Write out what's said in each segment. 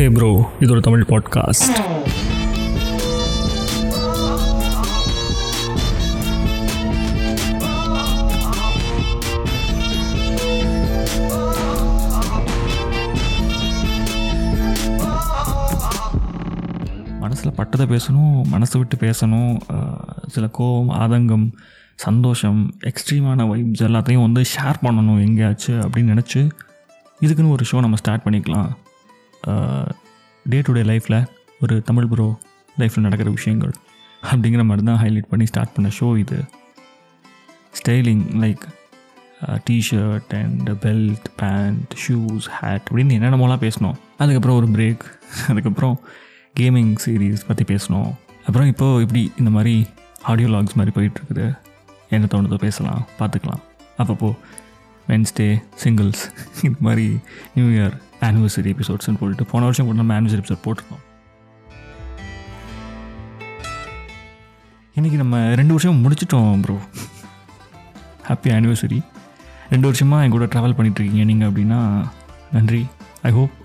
ஹே bro இது ஒரு Tamil podcast மனசில் பட்டதை பேசணும் மனசை விட்டு பேசணும் சில கோபம் ஆதங்கம் சந்தோஷம் எக்ஸ்ட்ரீமான வைப்ஸ் எல்லாத்தையும் வந்து ஷேர் பண்ணணும் எங்கேயாச்சும் அப்படின்னு நினச்சி இதுக்குன்னு ஒரு ஷோ நம்ம ஸ்டார்ட் பண்ணிக்கலாம். டே டு டே லைஃப்பில் ஒரு தமிழ் ப்ரோ லைஃப்பில் நடக்கிற விஷயங்கள் அப்படிங்கிற மாதிரி தான் ஹைலைட் பண்ணி ஸ்டார்ட் பண்ண ஷோ இது. Styling like T shirt and belt pant shoes hat அப்படின்னு என்னென்னமோலாம் பேசணும் அதுக்கப்புறம் ஒரு பிரேக் அதுக்கப்புறம் கேமிங் சீரீஸ் பற்றி பேசணும் அப்புறம் இப்போது இப்படி இந்த மாதிரி ஆடியோ லாக்ஸ் மாதிரி போயிட்டுருக்குது என்ன தோணுதோ பேசலாம் பார்த்துக்கலாம். அப்பப்போ வென்ஸ்டே சிங்கிள்ஸ் இந்த மாதிரி நியூ இயர் ஆனிவர்சரி எபிசோட்ஸ்னு போட்டு போன வருஷம் கூட நம்ம ஆனிவர்சரி எபிசோட் போட்டிருக்கோம். இன்றைக்கி நம்ம ரெண்டு வருஷம் முடிச்சிட்டோம் ப்ரோ ஹாப்பி ஆனிவர்சரி ரெண்டு வருஷமாக என் கூட ட்ராவல் பண்ணிகிட்ருக்கீங்க நீங்கள் அப்படின்னா நன்றி. ஐ ஹோப்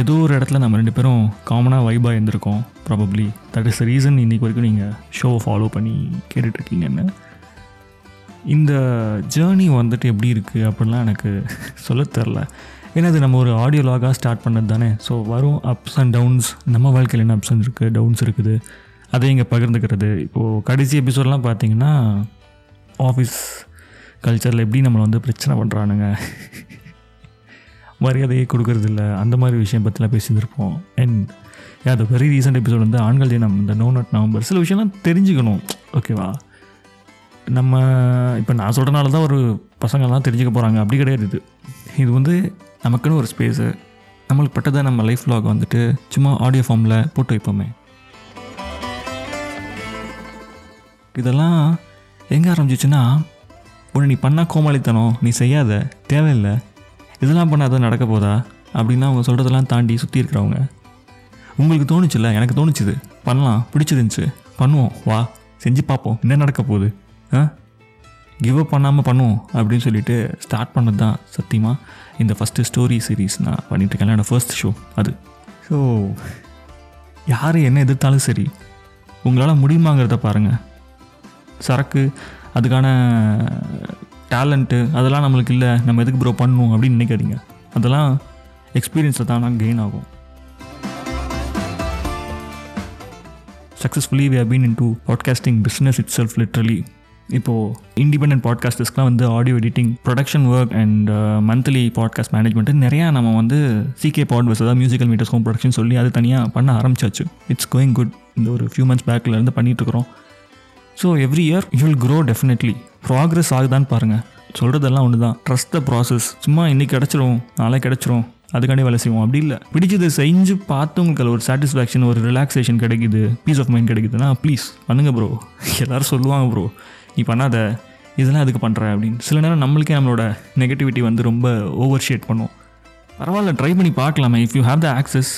ஏதோ ஒரு இடத்துல நம்ம ரெண்டு பேரும் காமனாக வைபாக இருந்திருக்கோம். ப்ராபப்ளி தட் இஸ் ரீசன் இன்றைக்கி வரைக்கும் நீங்கள் ஷோவை ஃபாலோ பண்ணி கேட்டுட்ருக்கீங்கன்னு இந்த ஜேர்னி வந்துட்டு எப்படி இருக்குது அப்படின்லாம் எனக்கு சொல்ல தெரில ஏன்னா அது நம்ம ஒரு ஆடியோ லாகாக ஸ்டார்ட் பண்ணது தானே. ஸோ வரும் அப்ஸ் அண்ட் டவுன்ஸ் நம்ம வாழ்க்கையில் என்ன அப்ஸ் இருக்குது டவுன்ஸ் இருக்குது. அதை இங்கே பகிர்ந்துக்கிறது. இப்போது கடைசி எபிசோட்லாம் பார்த்தீங்கன்னா ஆஃபீஸ் கல்ச்சரில் எப்படி நம்மளை வந்து பிரச்சனை பண்ணுறானுங்க மரியாதையே கொடுக்கறதில்ல. அந்த மாதிரி விஷயம் பற்றிலாம் பேசியிருந்திருப்போம். அண்ட் அது வெரி ரீசெண்ட் எபிசோட் வந்து ஆண்கள் தினம் இந்த நோ நாட் நவம்பர் சில விஷயம்லாம் தெரிஞ்சுக்கணும். ஓகேவா நம்ம இப்போ நான் சொல்கிறனால தான் ஒரு பசங்கள்லாம் தெரிஞ்சுக்க போகிறாங்க அப்படி கிடையாது இது. இது வந்து நமக்குன்னு ஒரு ஸ்பேஸு நம்மளுக்கு பட்டதை நம்ம லைஃப் லாக் வந்துட்டு சும்மா ஆடியோ ஃபார்மில் போட்டு வைப்போமே. இதெல்லாம் எங்கே ஆரம்பிச்சிச்சுன்னா ஒன்று நீ பண்ணால் கோமாளித்தனம் நீ செய்யாத தேவையில்லை. இதெல்லாம் பண்ணாத நடக்க போதா? அப்படின்னா அவங்க சொல்கிறதெல்லாம் தாண்டி சுற்றி இருக்கிறவங்க. உங்களுக்கு தோணுச்சுல்ல? எனக்கு தோணுச்சுது பண்ணலாம். பிடிச்சிருந்துச்சு. பண்ணுவோம். வா. செஞ்சு பார்ப்போம். என்ன நடக்க போகுது? கிவ் அப் பண்ணாமல் பண்ணுவோம் அப்படின்னு சொல்லிட்டு ஸ்டார்ட் பண்ணது தான் சத்தியமாக இந்த ஃபஸ்ட்டு ஸ்டோரி சீரீஸ் நான் பண்ணிகிட்ருக்கேன் என்னோடய ஃபர்ஸ்ட் ஷோ அது. ஸோ யார் என்ன எதிர்த்தாலும் சரி உங்களால் முடியுமாங்கிறத பாருங்கள் சரக்கு அதுக்கான டேலண்ட்டு அதெல்லாம் நம்மளுக்கு இல்லை நம்ம எதுக்கு ப்ரோ பண்ணணும் அப்படின்னு நினைக்காதீங்க. அதெல்லாம் எக்ஸ்பீரியன்ஸில் தான் கெயின் ஆகும். Successfully we have been in to podcasting business itself literally இப்போது இண்டிபெண்ட் பாட்காஸ்டர்ஸ்க்குலாம் வந்து audio editing production work and monthly podcast management நிறையா நம்ம வந்து சிகே பாட்வர்ஸ் அதாவது மியூசிக்கல் மீட்டர்ஸ் ஹோம் ப்ரொடக்ஷன் சொல்லி அது தனியாக பண்ண ஆரம்பிச்சாச்சு. இட்ஸ் கோயிங் குட் இந்த ஒரு ஃபியூ மந்த்ஸ் பேக்லேருந்து பண்ணிகிட்ருக்குறோம் so every year you will grow definitely progress ஆகுதான்னு பாருங்கள் சொல்கிறதெல்லாம் ஒன்று தான் ட்ரஸ்ட் த ப்ராசஸ் சும்மா இன்றைக்கி கிடச்சிரும் நாளே கிடச்சிரும் அதுக்காண்டி வேலை செய்வோம். அப்படி இல்லை. பிடிச்சது செஞ்சு பார்த்து உங்களுக்கு அதில் ஒரு சாட்டிஸ்ஃபேக்ஷன் ஒரு ரிலாக்ஸேஷன் கிடைக்குது பீஸ் ஆஃப் மைண்ட் கிடைக்குதுன்னா ப்ளீஸ் பண்ணுங்கள் ப்ரோ எல்லோரும் சொல்லுவாங்க ப்ரோ நீ பண்ணாத இதெல்லாம் எதுக்கு பண்ணுற அப்படின்னு. சில நேரம் நம்மளுக்கே நம்மளோட நெகட்டிவிட்டி வந்து ரொம்ப ஓவர் ஷேட் பண்ணும். பரவாயில்ல ட்ரை பண்ணி பார்க்கலாமே. If you have the access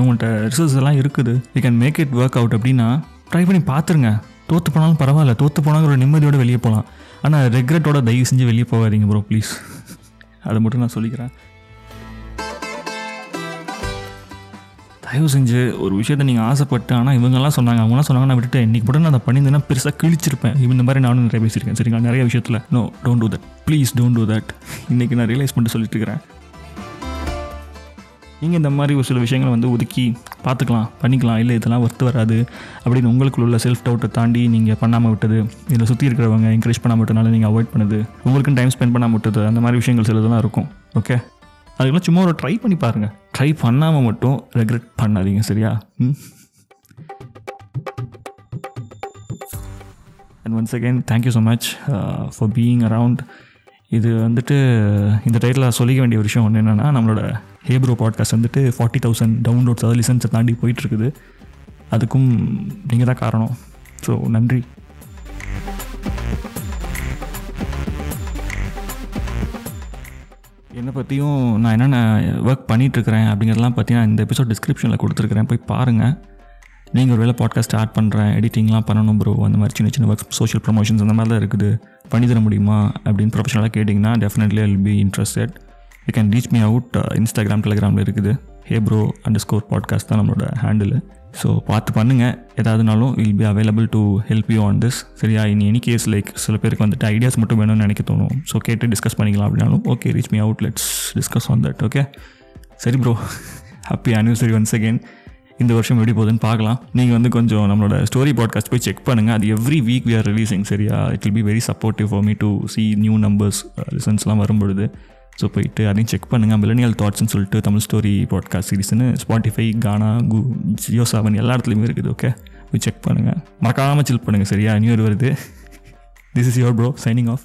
உங்கள்கிட்ட ரிசோர்ஸ் எல்லாம் இருக்குது you can make it work out அப்படின்னா ட்ரை பண்ணி பார்த்துருங்க. தோற்று போனாலும் பரவாயில்ல. தோற்று போனாலும் ஒரு நிம்மதியோடு வெளியே போகலாம். ஆனால் ரெக்ரெட்டோட தயவு செஞ்சு வெளியே போகாதீங்க ப்ரோ ப்ளீஸ் அதை மட்டும் நான் சொல்லிக்கிறேன். தயவு செஞ்சு ஒரு விஷயத்த நீங்கள் ஆசைப்பட்டு ஆனால் இவங்கெல்லாம் சொன்னாங்க அவங்களாம் சொன்னாங்க நான் விட்டுட்டு இன்றைக்கி மட்டும் நான் அதை பண்ணியிருந்தேன்னா பெருசாக கிழிச்சிருப்பேன். இந்த மாதிரி நானும் நிறைய பேசியிருக்கேன் சரிங்களா? நிறைய விஷயத்தில். No don't do that please don't do that இன்றைக்கி நான் ரியலைஸ் பண்ணிட்டு சொல்லிட்டு இருக்கிறேன். நீங்கள் இந்த மாதிரி ஒரு சில விஷயங்களை வந்து ஒதுக்கி பார்த்துக்கலாம் பண்ணிக்கலாம். இல்லை இதெல்லாம் ஒர்த்து வராது அப்படின்னு உங்களுக்குள்ள உள்ள செல்ஃப் டவுட்டை தாண்டி நீங்கள் பண்ணாமல் விட்டது இதில் சுற்றி இருக்கிறவங்க என்கரேஜ் பண்ணாமல் விட்டதுனால நீங்கள் அவாய்ட் பண்ணுது உங்களுக்கும் டைம் ஸ்பெண்ட் பண்ணாமல் விட்டது அந்த மாதிரி விஷயங்கள் சிலதெல்லாம் இருக்கும். ஓகே அதுக்கெல்லாம் சும்மா ஒரு ட்ரை பண்ணி பாருங்கள் ட்ரை பண்ணாமல் மட்டும் ரெக்ரெட் பண்ணாதீங்க சரியா? ம். And once again thank you so much for being around இது வந்துட்டு இந்த டைட்டில் சொல்லிக்க வேண்டிய ஒரு விஷயம் ஒன்று என்னென்னா நம்மளோட ஹேப்ரோ பாட்காஸ்ட் வந்துட்டு ஃபார்ட்டி தௌசண்ட் டவுன்லோட்ஸ் அதாவது லிசன்ஸை தாண்டி போயிட்டுருக்குது அதுக்கும் நீங்கள் தான் காரணம். ஸோ நன்றி. என்னை பற்றியும் நான் என்னென்ன ஒர்க் பண்ணிகிட்ருக்கிறேன் அப்படிங்கிறதெல்லாம் பற்றி நான் இந்த எபிசோட் டிஸ்கிரிப்ஷனில் கொடுத்துருக்குறேன். போய் பாருங்கள் நீங்கள் ஒரு வேலை பாட்காஸ்ட் ஸ்டார்ட் பண்ணுறேன் எடிட்டிங்லாம் பண்ணணும் ப்ரோ அந்த மாதிரி சின்ன சின்ன ஒர்க் சோஷியல் ப்ரொமோஷன்ஸ் அந்த மாதிரி தான் இருக்குது. பண்ணி தர முடியுமா அப்படின்னு ப்ரொஃபஷனலாக கேட்டிங்கன்னா definitely will be interested you can reach me out Instagram டெலிகிராமில் இருக்குது. ஹேப்ரோ அண்டர் ஸ்கோர் பாட்காஸ்ட் தான் நம்மளோட ஹேண்டில் ஸோ பார்த்து பண்ணுங்கள் ஏதாவதுனாலும் will be available to help you on this சரியா? இனி எனி கேஸ் லைக் சில பேருக்கு வந்துட்டு ஐடியாஸ் மட்டும் வேணும்னு நினைக்க தோணும். ஸோ கேட்டு டிஸ்கஸ் பண்ணிக்கலாம் அப்படின்னாலும் okay reach me out let's discuss on that okay சரி bro happy anniversary once again இந்த வருஷம் எப்படி போகுதுன்னு பார்க்கலாம். நீங்கள் வந்து கொஞ்சம் நம்மளோட ஸ்டோரி பாட்காஸ்ட் போய் செக் பண்ணுங்கள் அது every week we are releasing சரியா? It will be very supportive for me to see new numbers ரிசன்ஸ்லாம் வரும்பொழுது ஸோ போயிட்டு அதையும் செக் பண்ணுங்கள் மிலனியல் தாட்ஸ்னு சொல்லிட்டு தமிழ் ஸ்டோரி பாட்காஸ்ட் சீரிஸ்னு ஸ்பாட்டிஃபை கானா கு ஜியோ செவன் எல்லா இடத்துலையுமே இருக்குது ஓகே போய் செக் பண்ணுங்கள் மறக்காமல் சில் பண்ணுங்கள் சரியா? நியூ இயர் வருது. This is your bro signing off